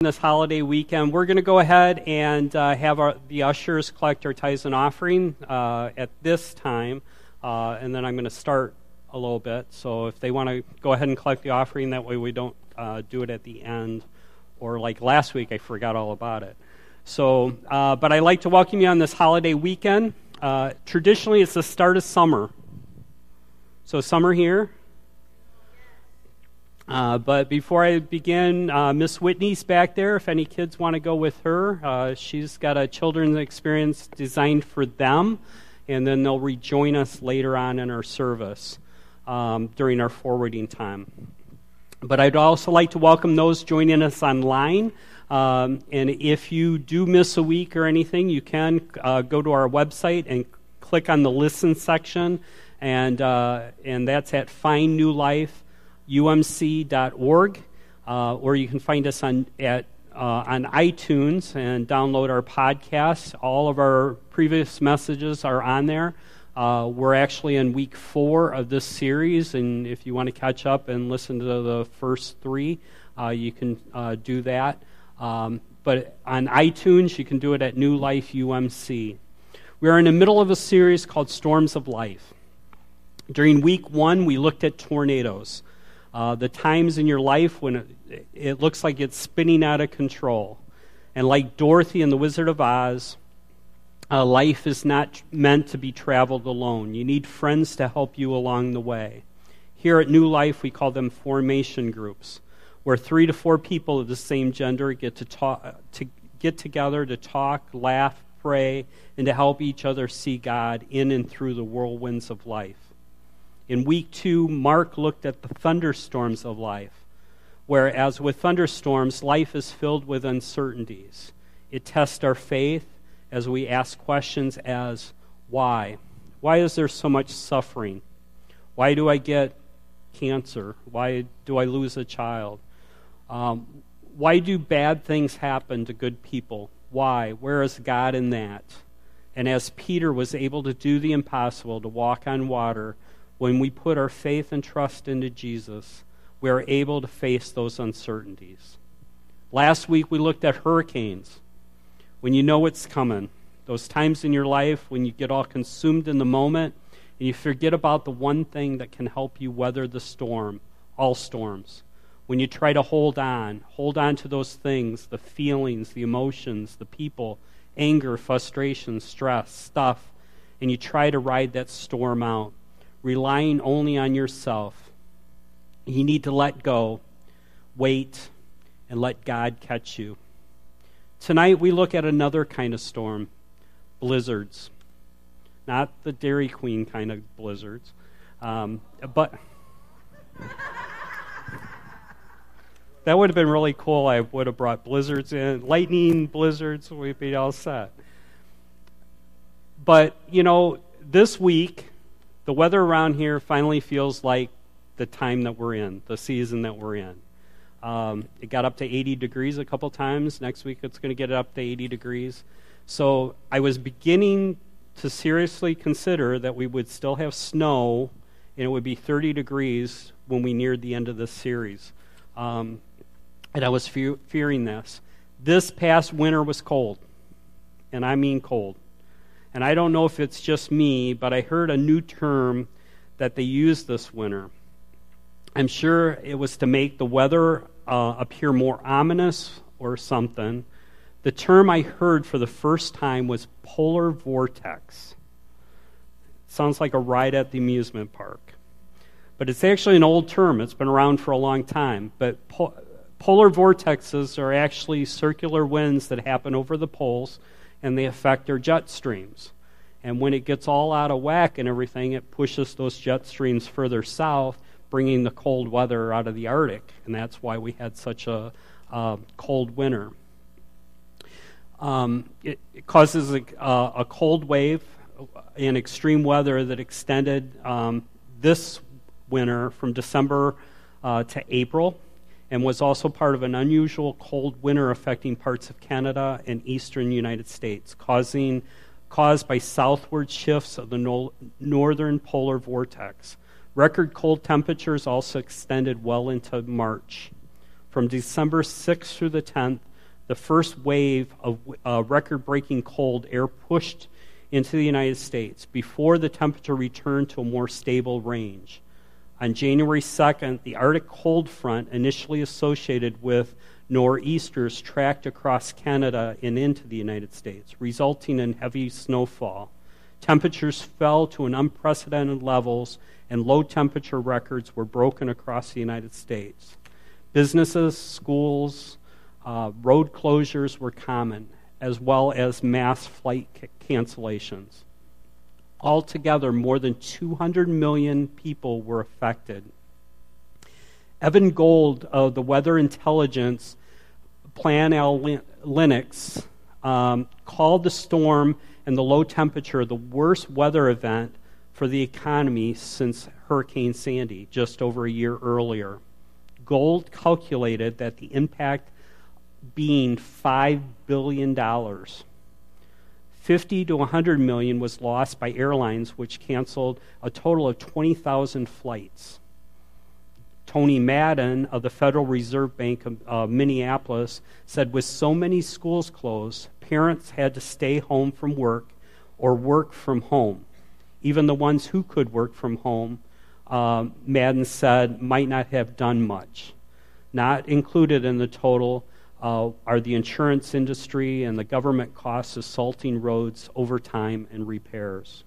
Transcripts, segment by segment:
this holiday weekend. We're going to go ahead and uh, have our, the ushers collect our tithes and offering uh, at this time, uh, and then I'm going to start a little bit. So if they want to go ahead and collect the offering, that way we don't uh, do it at the end, or like last week, I forgot all about it. So, uh, but I'd like to welcome you on this holiday weekend. Uh, traditionally, it's the start of summer. So summer here. Uh, but before I begin, uh, Miss Whitney's back there. If any kids want to go with her, uh, she's got a children's experience designed for them, and then they'll rejoin us later on in our service um, during our forwarding time. But I'd also like to welcome those joining us online. Um, and if you do miss a week or anything, you can uh, go to our website and click on the listen section, and uh, and that's at Find New Life umc.org, uh, or you can find us on, at, uh, on iTunes and download our podcasts. All of our previous messages are on there. Uh, we're actually in week four of this series, and if you want to catch up and listen to the first three, uh, you can uh, do that. Um, but on iTunes, you can do it at New Life UMC. We are in the middle of a series called Storms of Life. During week one, we looked at tornadoes uh, the times in your life when it, it looks like it's spinning out of control. And like Dorothy in The Wizard of Oz, uh, life is not meant to be traveled alone. You need friends to help you along the way. Here at New Life, we call them formation groups, where three to four people of the same gender get to talk, to get together to talk, laugh, pray, and to help each other see God in and through the whirlwinds of life. In week two, Mark looked at the thunderstorms of life, whereas with thunderstorms, life is filled with uncertainties. It tests our faith as we ask questions as why? Why is there so much suffering? Why do I get cancer? Why do I lose a child? Um, why do bad things happen to good people? Why? Where is God in that? And as Peter was able to do the impossible, to walk on water, when we put our faith and trust into Jesus, we are able to face those uncertainties. Last week we looked at hurricanes. When you know it's coming, those times in your life when you get all consumed in the moment and you forget about the one thing that can help you weather the storm, all storms. When you try to hold on, hold on to those things, the feelings, the emotions, the people, anger, frustration, stress, stuff, and you try to ride that storm out relying only on yourself. You need to let go, wait, and let God catch you. Tonight we look at another kind of storm blizzards. Not the Dairy Queen kind of blizzards, um, but. that would have been really cool. I would have brought blizzards in, lightning blizzards, we'd be all set. But, you know, this week, the weather around here finally feels like the time that we're in, the season that we're in. Um, it got up to 80 degrees a couple times. Next week it's going to get up to 80 degrees. So I was beginning to seriously consider that we would still have snow and it would be 30 degrees when we neared the end of this series. Um, and I was fe- fearing this. This past winter was cold, and I mean cold and I don't know if it's just me, but I heard a new term that they used this winter. I'm sure it was to make the weather uh, appear more ominous or something. The term I heard for the first time was polar vortex. sounds like a ride at the amusement park. But it's actually an old term, it's been around for a long time. But po- polar vortexes are actually circular winds that happen over the poles and they affect their jet streams. And when it gets all out of whack and everything, it pushes those jet streams further south, bringing the cold weather out of the Arctic. And that's why we had such a uh, cold winter. Um, it, it, causes a, uh, a, cold wave and extreme weather that extended um, this winter from December uh, to April and was also part of an unusual cold winter affecting parts of Canada and eastern United States, causing caused by southward shifts of the no- northern polar vortex. Record cold temperatures also extended well into March. From December 6th through the 10th, the first wave of uh, record breaking cold air pushed into the United States before the temperature returned to a more stable range. On January 2nd, the Arctic cold front, initially associated with nor'easters, tracked across Canada and into the United States, resulting in heavy snowfall. Temperatures fell to an unprecedented levels, and low temperature records were broken across the United States. Businesses, schools, uh, road closures were common, as well as mass flight cancellations. Altogether, more than 200 million people were affected. Evan Gold of the Weather Intelligence Planalytics um, called the storm and the low temperature the worst weather event for the economy since Hurricane Sandy just over a year earlier. Gold calculated that the impact being $5 billion 50 to 100 million was lost by airlines which canceled a total of 20,000 flights. Tony Madden of the Federal Reserve Bank of uh, Minneapolis said with so many schools closed, parents had to stay home from work or work from home. Even the ones who could work from home, uh, Madden said, might not have done much. Not included in the total uh, are the insurance industry and the government costs of salting roads over time and repairs.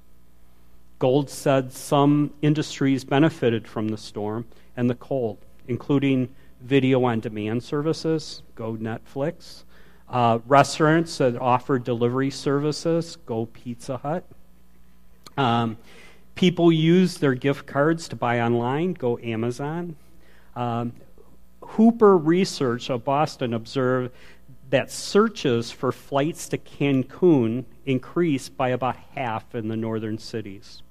Gold said some industries benefited from the storm and the cold, including video on demand services, go Netflix, uh, restaurants that offer delivery services, go Pizza Hut. Um, people use their gift cards to buy online, go Amazon. Um, Hooper Research of Boston observed that searches for flights to Cancun increased by about half in the northern cities.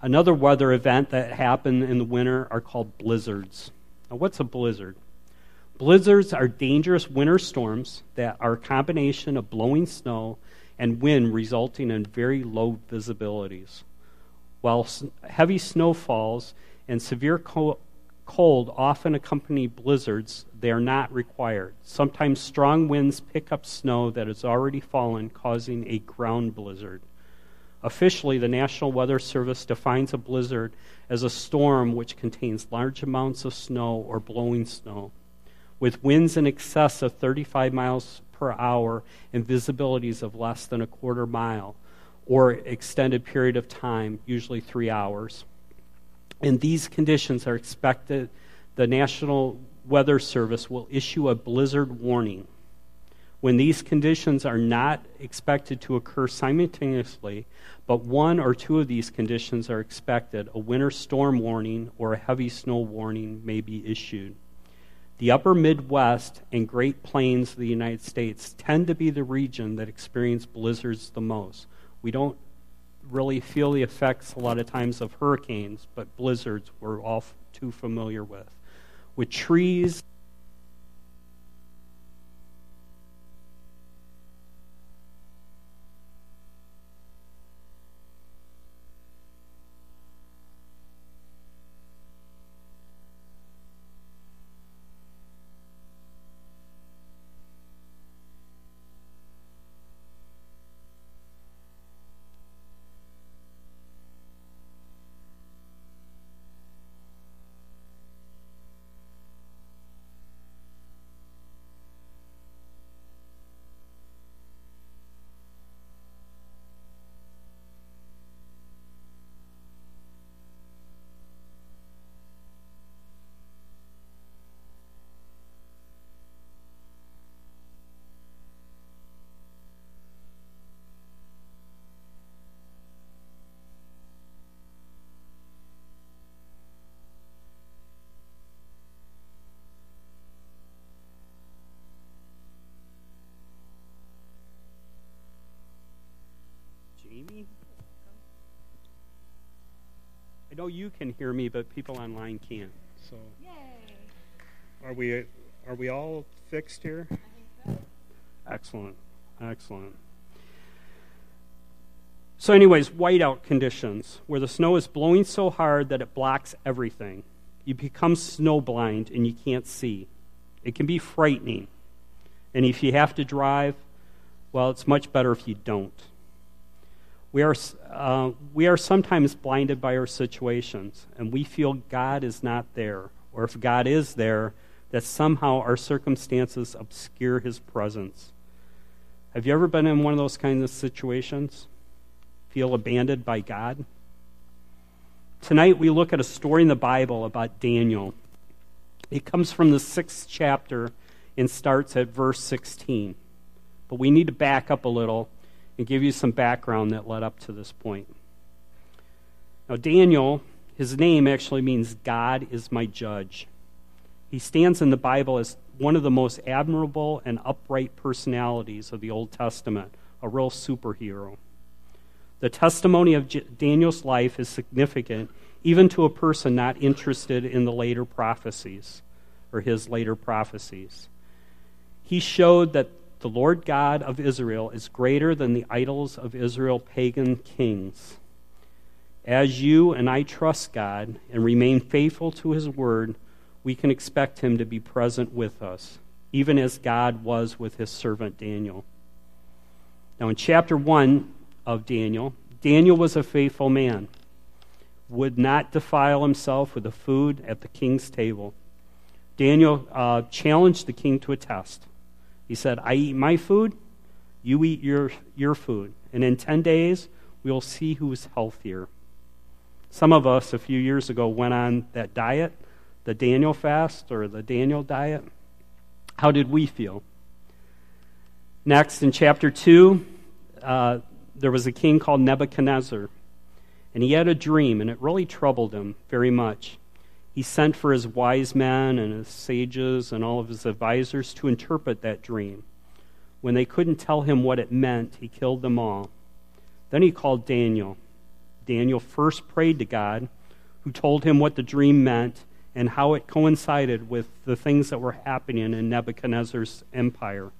Another weather event that happened in the winter are called blizzards. Now, what's a blizzard? Blizzards are dangerous winter storms that are a combination of blowing snow and wind resulting in very low visibilities. While heavy snowfalls and severe cold often accompany blizzards, they are not required. Sometimes strong winds pick up snow that has already fallen, causing a ground blizzard. Officially, the National Weather Service defines a blizzard as a storm which contains large amounts of snow or blowing snow, with winds in excess of 35 miles per hour and visibilities of less than a quarter mile or extended period of time, usually three hours. In these conditions are expected, the National Weather Service will issue a blizzard warning. When these conditions are not expected to occur simultaneously, but one or two of these conditions are expected, a winter storm warning or a heavy snow warning may be issued. The upper Midwest and Great Plains of the United States tend to be the region that experience blizzards the most. We don't really feel the effects a lot of times of hurricanes, but blizzards we're all too familiar with. With trees know you can hear me, but people online can't. So, Yay. are we are we all fixed here? I think so. Excellent, excellent. So, anyways, whiteout conditions where the snow is blowing so hard that it blocks everything. You become snowblind and you can't see. It can be frightening. And if you have to drive, well, it's much better if you don't. We are, uh, we are sometimes blinded by our situations, and we feel God is not there. Or if God is there, that somehow our circumstances obscure his presence. Have you ever been in one of those kinds of situations? Feel abandoned by God? Tonight we look at a story in the Bible about Daniel. It comes from the sixth chapter and starts at verse 16. But we need to back up a little and give you some background that led up to this point. Now, Daniel, his name actually means God is my judge. He stands in the Bible as one of the most admirable and upright personalities of the Old Testament, a real superhero. The testimony of J- Daniel's life is significant even to a person not interested in the later prophecies or his later prophecies. He showed that the Lord God of Israel is greater than the idols of Israel pagan kings. As you and I trust God and remain faithful to his word, we can expect him to be present with us, even as God was with his servant Daniel. Now, in chapter 1 of Daniel, Daniel was a faithful man, would not defile himself with the food at the king's table. Daniel uh, challenged the king to a test. He said, I eat my food, you eat your, your food, and in 10 days we'll see who's healthier. Some of us a few years ago went on that diet the Daniel fast or the Daniel diet? How did we feel? Next, in chapter 2, uh, there was a king called Nebuchadnezzar, and he had a dream, and it really troubled him very much. He sent for his wise men and his sages and all of his advisors to interpret that dream. When they couldn't tell him what it meant, he killed them all. Then he called Daniel. Daniel first prayed to God, who told him what the dream meant and how it coincided with the things that were happening in Nebuchadnezzar's empire.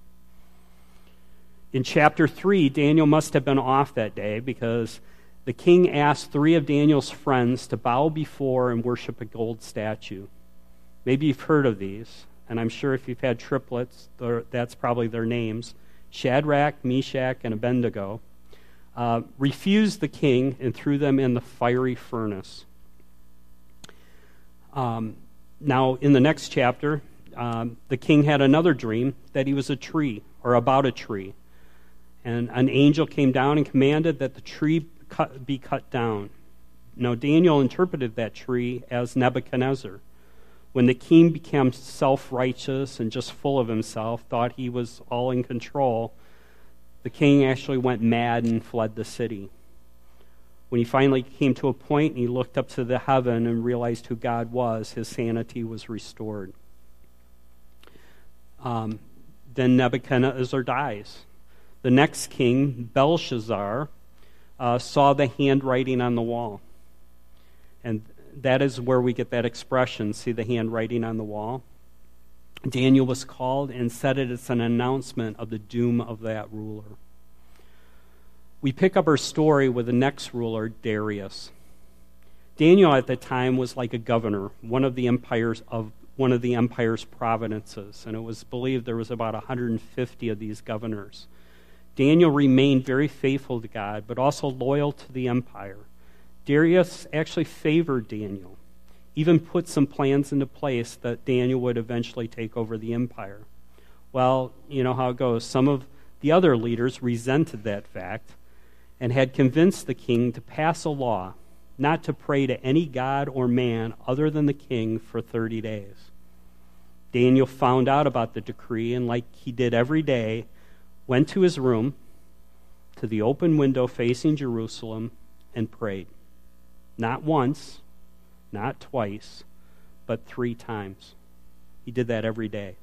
In chapter 3, Daniel must have been off that day because the king asked three of Daniel's friends to bow before and worship a gold statue. Maybe you've heard of these, and I'm sure if you've had triplets, that's probably their names Shadrach, Meshach, and Abednego. Uh, refused the king and threw them in the fiery furnace. Um, now, in the next chapter, um, the king had another dream that he was a tree or about a tree. And an angel came down and commanded that the tree cut, be cut down. Now, Daniel interpreted that tree as Nebuchadnezzar. When the king became self righteous and just full of himself, thought he was all in control, the king actually went mad and fled the city. When he finally came to a point and he looked up to the heaven and realized who God was, his sanity was restored. Um, then Nebuchadnezzar dies. The next king, Belshazzar, uh, saw the handwriting on the wall. And that is where we get that expression see the handwriting on the wall. Daniel was called and said it as an announcement of the doom of that ruler we pick up our story with the next ruler, Darius. Daniel at the time was like a governor, one of the empires of one of the empire's provinces, and it was believed there was about 150 of these governors. Daniel remained very faithful to God, but also loyal to the empire. Darius actually favored Daniel, even put some plans into place that Daniel would eventually take over the empire. Well, you know how it goes. Some of the other leaders resented that fact and had convinced the king to pass a law not to pray to any god or man other than the king for 30 days. Daniel found out about the decree and, like he did every day, went to his room to the open window facing Jerusalem and prayed. Not once, not twice, but three times. He did that every day.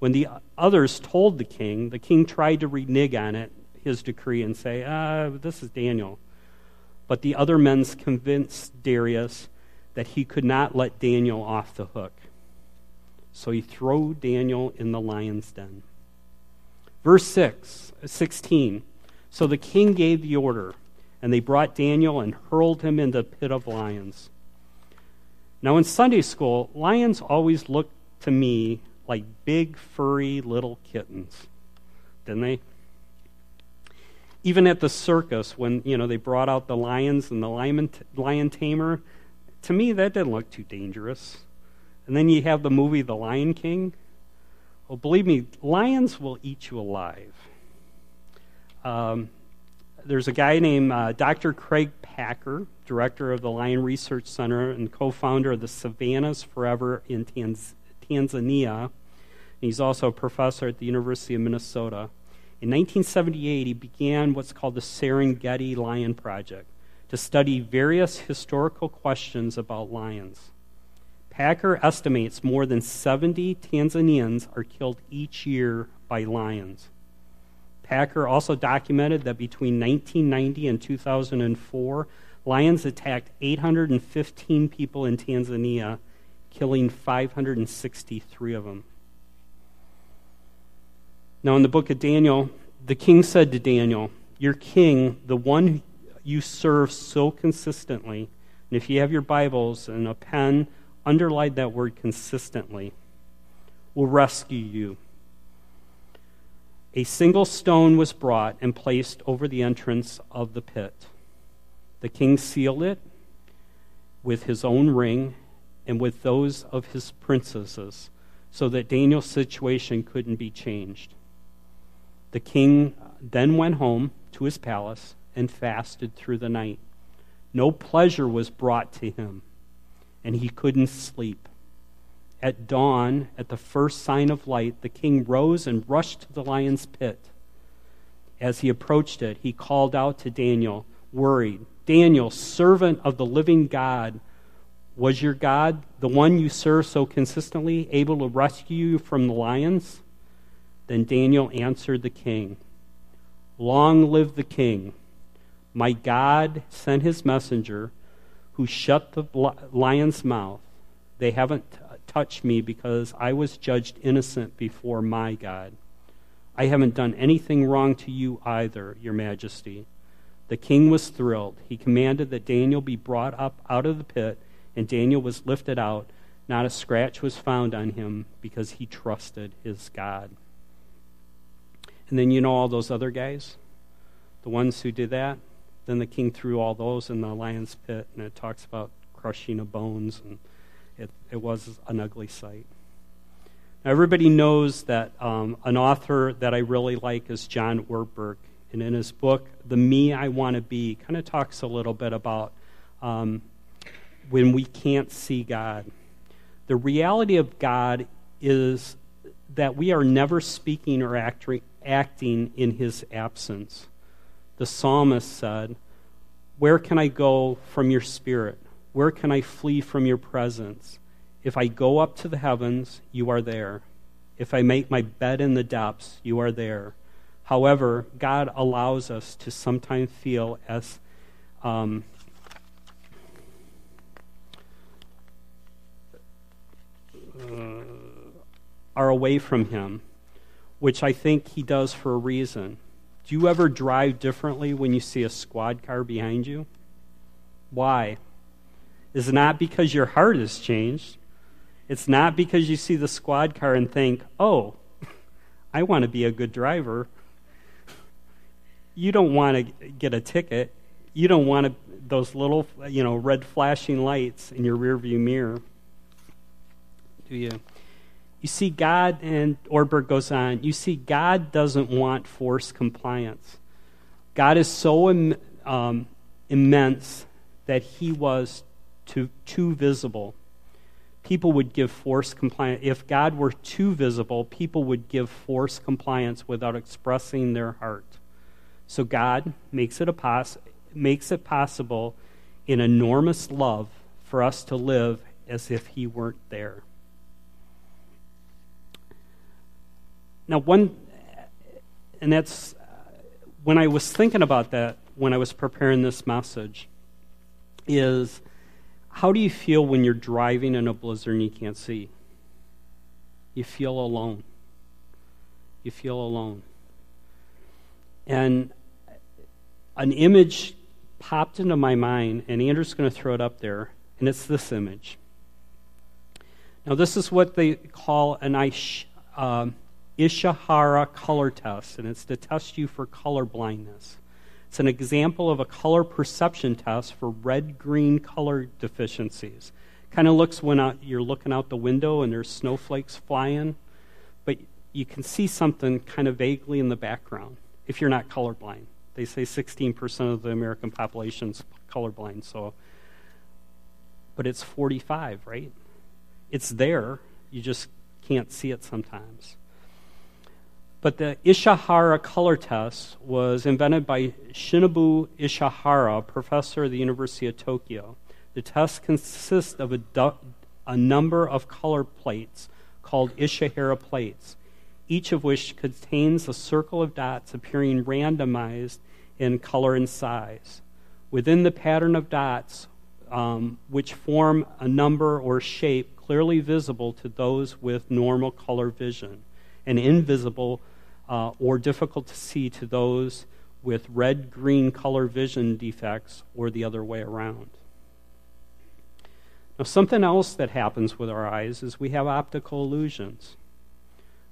When the others told the king, the king tried to renege on it his decree and say, ah, this is Daniel. But the other men convinced Darius that he could not let Daniel off the hook. So he threw Daniel in the lion's den. Verse 6, 16. So the king gave the order, and they brought Daniel and hurled him into the pit of lions. Now, in Sunday school, lions always looked to me like big, furry little kittens, didn't they? Even at the circus, when you know they brought out the lions and the lion, lion tamer, to me that didn't look too dangerous. And then you have the movie The Lion King. Well, believe me, lions will eat you alive. Um, there's a guy named uh, Dr. Craig Packer, director of the Lion Research Center and co founder of the Savannas Forever in Tanz- Tanzania. He's also a professor at the University of Minnesota. In 1978, he began what's called the Serengeti Lion Project to study various historical questions about lions. Packer estimates more than 70 Tanzanians are killed each year by lions. Packer also documented that between 1990 and 2004, lions attacked 815 people in Tanzania, killing 563 of them. Now, in the book of Daniel, the king said to Daniel, Your king, the one you serve so consistently, and if you have your Bibles and a pen, underline that word consistently, will rescue you. A single stone was brought and placed over the entrance of the pit. The king sealed it with his own ring and with those of his princesses, so that Daniel's situation couldn't be changed. The king then went home to his palace and fasted through the night. No pleasure was brought to him, and he couldn't sleep. At dawn, at the first sign of light, the king rose and rushed to the lion's pit. As he approached it, he called out to Daniel, worried Daniel, servant of the living God, was your God, the one you serve so consistently, able to rescue you from the lions? Then Daniel answered the king, Long live the king. My God sent his messenger who shut the lion's mouth. They haven't touched me because I was judged innocent before my God. I haven't done anything wrong to you either, your majesty. The king was thrilled. He commanded that Daniel be brought up out of the pit, and Daniel was lifted out. Not a scratch was found on him because he trusted his God. And then you know all those other guys? The ones who did that? Then the king threw all those in the lion's pit, and it talks about crushing of bones, and it, it was an ugly sight. Now, everybody knows that um, an author that I really like is John Ortberg. And in his book, The Me I Want to Be, kind of talks a little bit about um, when we can't see God. The reality of God is that we are never speaking or acting, acting in his absence. The psalmist said, Where can I go from your spirit? Where can I flee from your presence? If I go up to the heavens, you are there. If I make my bed in the depths, you are there. However, God allows us to sometimes feel as um, uh, are away from Him, which I think He does for a reason. Do you ever drive differently when you see a squad car behind you? Why? Is it not because your heart has changed? It's not because you see the squad car and think, oh, I want to be a good driver. You don't want to get a ticket. You don't want to, those little, you know, red flashing lights in your rearview mirror. Do you? You see, God, and Ortberg goes on, you see, God doesn't want forced compliance. God is so Im- um, immense that he was too, too visible. People would give forced compliance. If God were too visible, people would give forced compliance without expressing their heart. So God makes it, a pos- makes it possible in enormous love for us to live as if he weren't there. Now, one, and that's when I was thinking about that when I was preparing this message, is how do you feel when you're driving in a blizzard and you can't see? You feel alone. You feel alone. And an image popped into my mind, and Andrew's going to throw it up there, and it's this image. Now, this is what they call an uh, Ishihara color test, and it's to test you for color blindness. It's an example of a color perception test for red green color deficiencies. Kind of looks when out, you're looking out the window and there's snowflakes flying, but you can see something kind of vaguely in the background if you're not colorblind. They say 16% of the American population is colorblind, so but it's 45, right? It's there. You just can't see it sometimes. But the Ishihara color test was invented by Shinobu Ishihara, professor at the University of Tokyo. The test consists of a, du- a number of color plates called Ishihara plates, each of which contains a circle of dots appearing randomized in color and size. Within the pattern of dots, um, which form a number or shape clearly visible to those with normal color vision and invisible uh, or difficult to see to those with red green color vision defects or the other way around. Now, something else that happens with our eyes is we have optical illusions.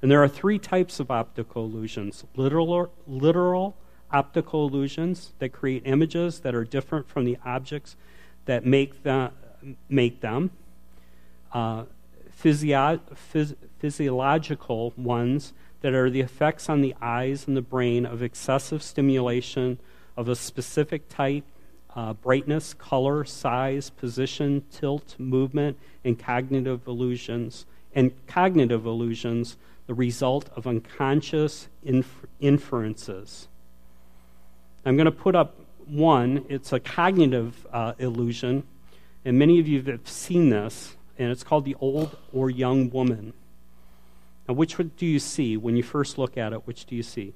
And there are three types of optical illusions literal, literal optical illusions that create images that are different from the objects that make, the, make them, uh, physio- phys- physiological ones that are the effects on the eyes and the brain of excessive stimulation of a specific type, uh, brightness, color, size, position, tilt, movement, and cognitive illusions. And cognitive illusions, the result of unconscious inf- inferences. I'm going to put up one. It's a cognitive uh, illusion, and many of you have seen this, and it's called the old or young woman. Now, which do you see when you first look at it? Which do you see?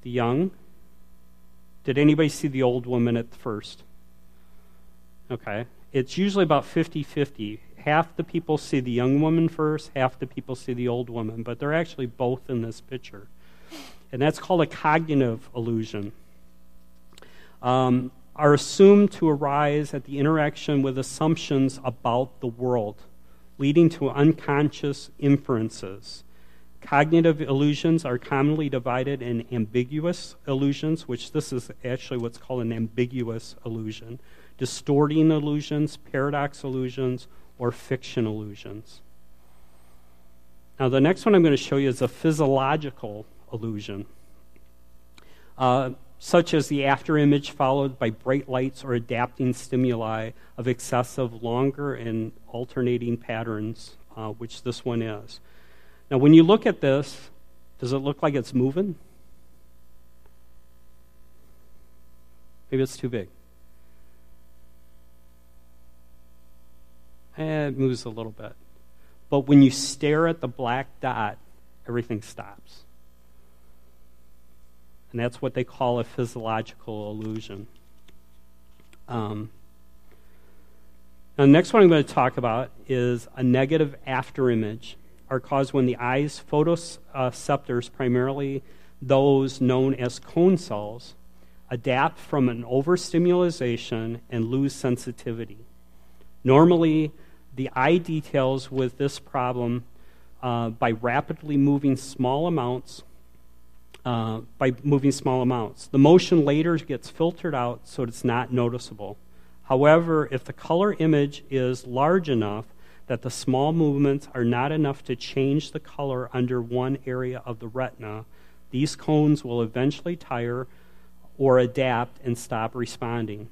The young? Did anybody see the old woman at first? Okay. It's usually about 50 50. Half the people see the young woman first, half the people see the old woman, but they're actually both in this picture. And that's called a cognitive illusion. Um, are assumed to arise at the interaction with assumptions about the world leading to unconscious inferences. Cognitive illusions are commonly divided in ambiguous illusions, which this is actually what's called an ambiguous illusion, distorting illusions, paradox illusions, or fiction illusions. Now, the next one I'm going to show you is a physiological illusion. Uh, such as the afterimage followed by bright lights or adapting stimuli of excessive, longer, and alternating patterns, uh, which this one is. Now, when you look at this, does it look like it's moving? Maybe it's too big. Eh, it moves a little bit. But when you stare at the black dot, everything stops. And that's what they call a physiological illusion. Um, now, the next one I'm going to talk about is a negative afterimage, are caused when the eye's photoreceptors, primarily those known as cone cells, adapt from an overstimulation and lose sensitivity. Normally, the eye details with this problem uh, by rapidly moving small amounts uh, by moving small amounts. The motion later gets filtered out so it's not noticeable. However, if the color image is large enough that the small movements are not enough to change the color under one area of the retina, these cones will eventually tire or adapt and stop responding.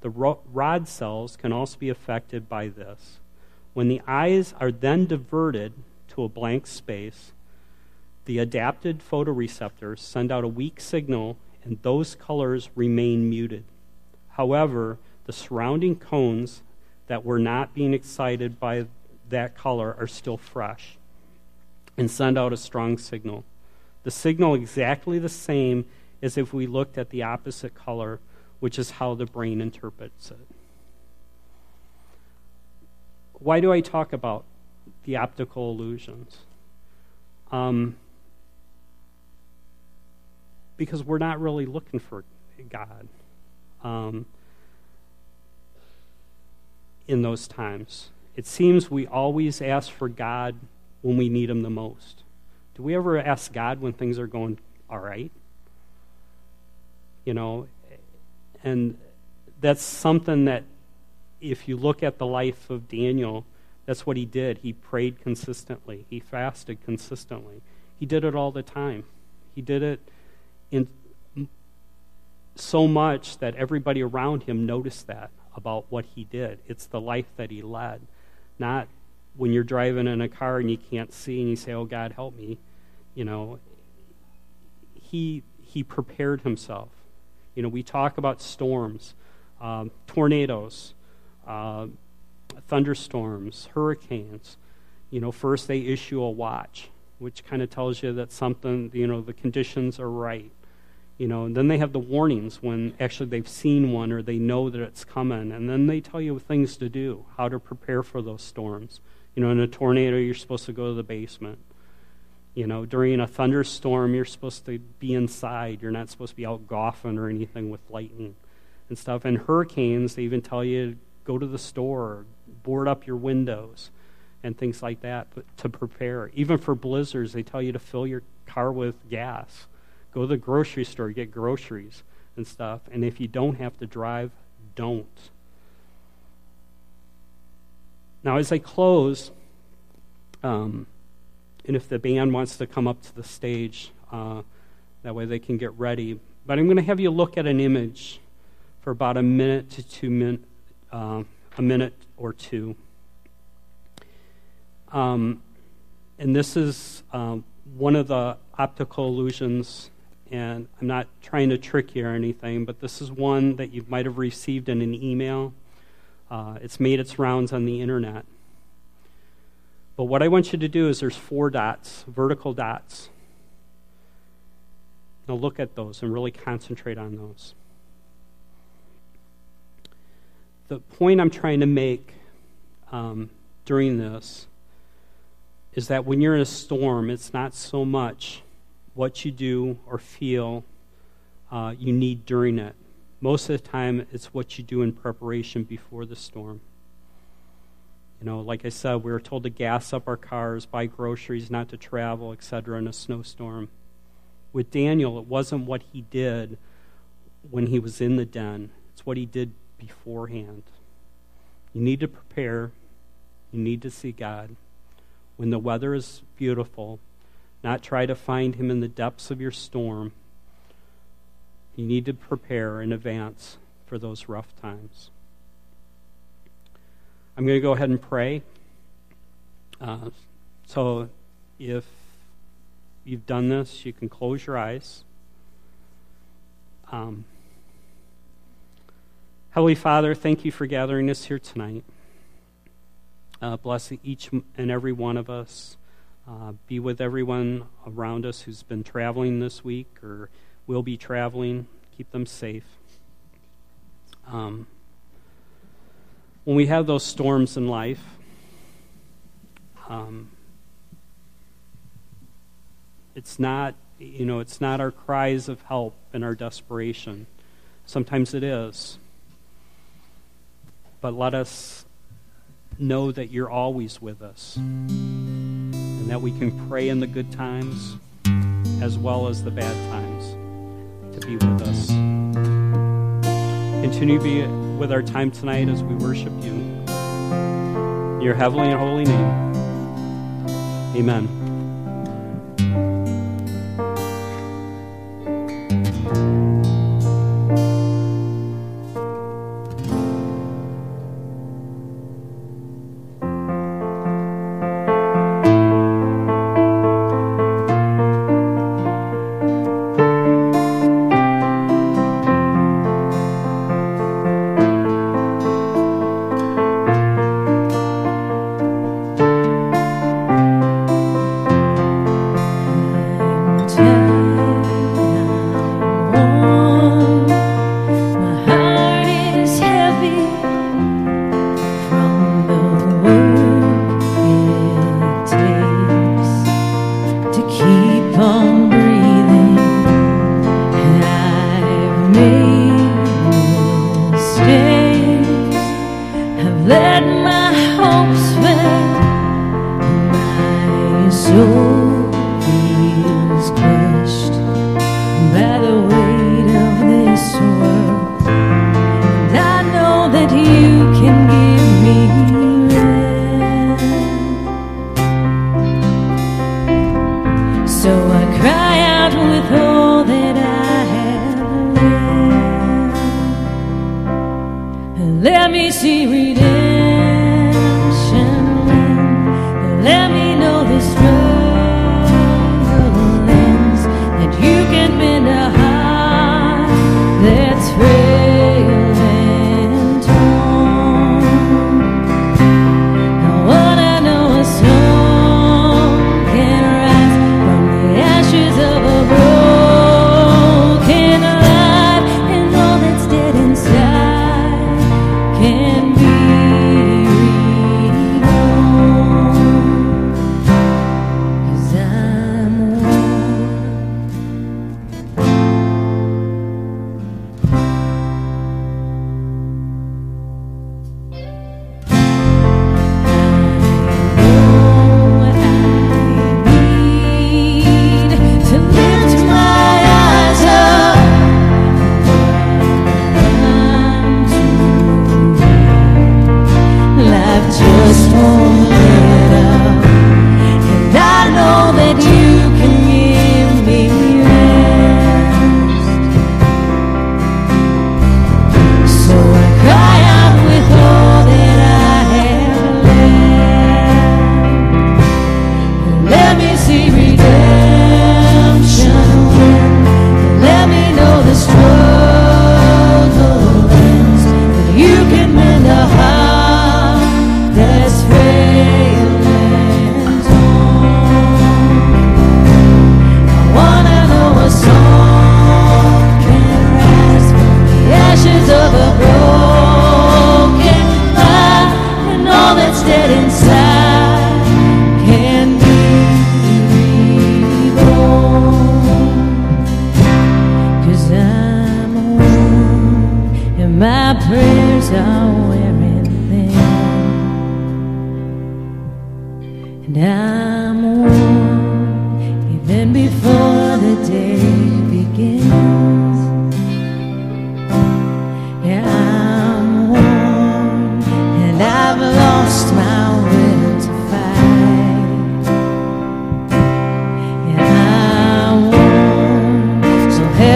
The rod cells can also be affected by this. When the eyes are then diverted to a blank space, the adapted photoreceptors send out a weak signal and those colors remain muted. However, the surrounding cones that were not being excited by that color are still fresh and send out a strong signal. The signal exactly the same as if we looked at the opposite color, which is how the brain interprets it. Why do I talk about the optical illusions? Um, because we're not really looking for God um, in those times. It seems we always ask for God when we need Him the most. Do we ever ask God when things are going all right? You know, and that's something that if you look at the life of Daniel, that's what he did. He prayed consistently, he fasted consistently. He did it all the time. He did it in so much that everybody around him noticed that about what he did. It's the life that he led, not when you're driving in a car and you can't see and you say, "Oh God, help me." You know, he he prepared himself. You know, we talk about storms, um, tornadoes, uh, thunderstorms, hurricanes. You know, first they issue a watch, which kind of tells you that something, you know, the conditions are right. You know, and then they have the warnings when actually they've seen one or they know that it's coming, and then they tell you things to do, how to prepare for those storms. You know, in a tornado, you're supposed to go to the basement. You know, during a thunderstorm, you're supposed to be inside. You're not supposed to be out golfing or anything with lightning and stuff. And hurricanes, they even tell you go to the store, board up your windows, and things like that to prepare. Even for blizzards, they tell you to fill your car with gas Go to the grocery store, get groceries and stuff. And if you don't have to drive, don't. Now, as I close, um, and if the band wants to come up to the stage, uh, that way they can get ready. But I'm going to have you look at an image for about a minute to two minutes, uh, a minute or two. Um, and this is uh, one of the optical illusions and I'm not trying to trick you or anything, but this is one that you might have received in an email. Uh, it's made its rounds on the internet. But what I want you to do is there's four dots, vertical dots. Now look at those and really concentrate on those. The point I'm trying to make um, during this is that when you're in a storm, it's not so much what you do or feel uh, you need during it. Most of the time, it's what you do in preparation before the storm. You know, like I said, we were told to gas up our cars, buy groceries, not to travel, etc., in a snowstorm. With Daniel, it wasn't what he did when he was in the den, it's what he did beforehand. You need to prepare, you need to see God. When the weather is beautiful, not try to find him in the depths of your storm. You need to prepare in advance for those rough times. I'm going to go ahead and pray. Uh, so if you've done this, you can close your eyes. Um, Heavenly Father, thank you for gathering us here tonight. Uh, bless each and every one of us. Uh, be with everyone around us who's been traveling this week or will be traveling. Keep them safe. Um, when we have those storms in life, um, it's not you know it's not our cries of help and our desperation. Sometimes it is, but let us know that you're always with us that we can pray in the good times as well as the bad times to be with us. Continue to be with our time tonight as we worship you. In your heavenly and holy name. Amen.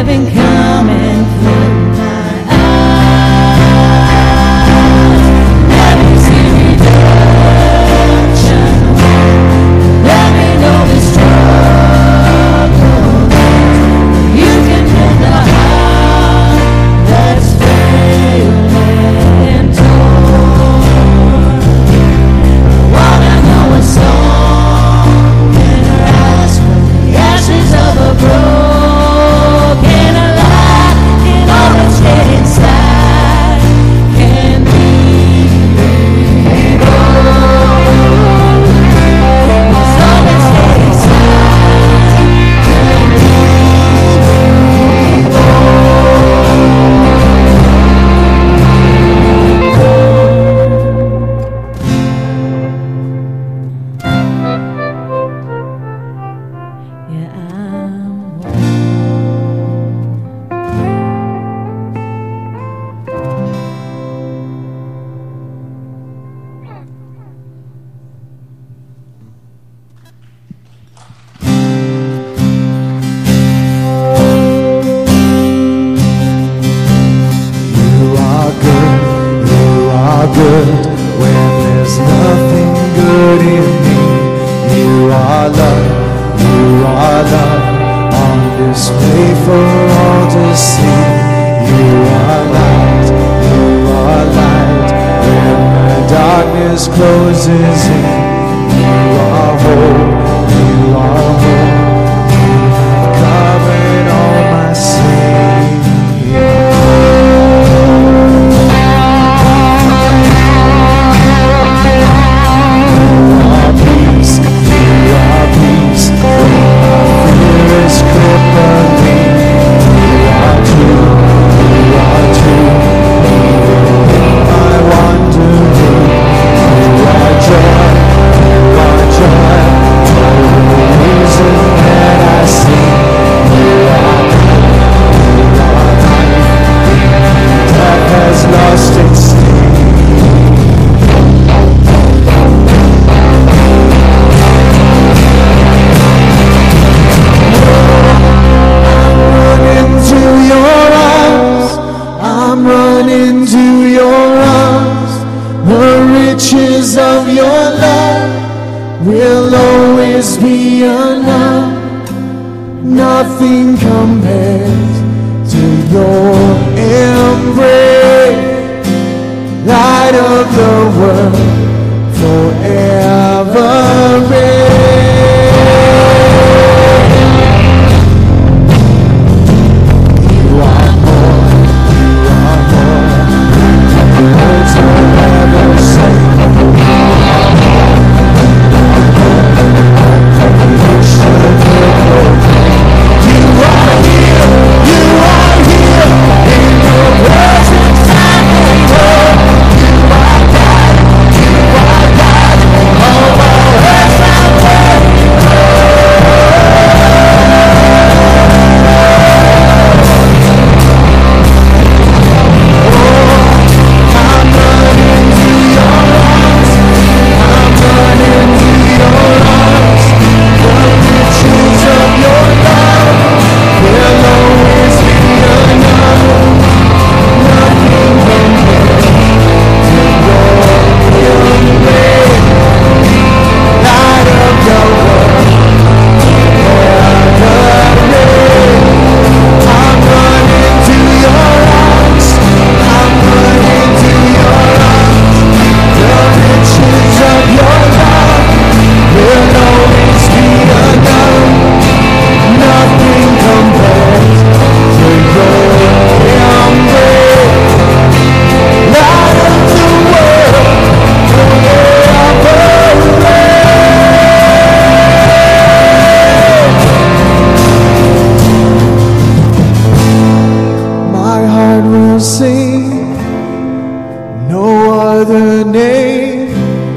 Reason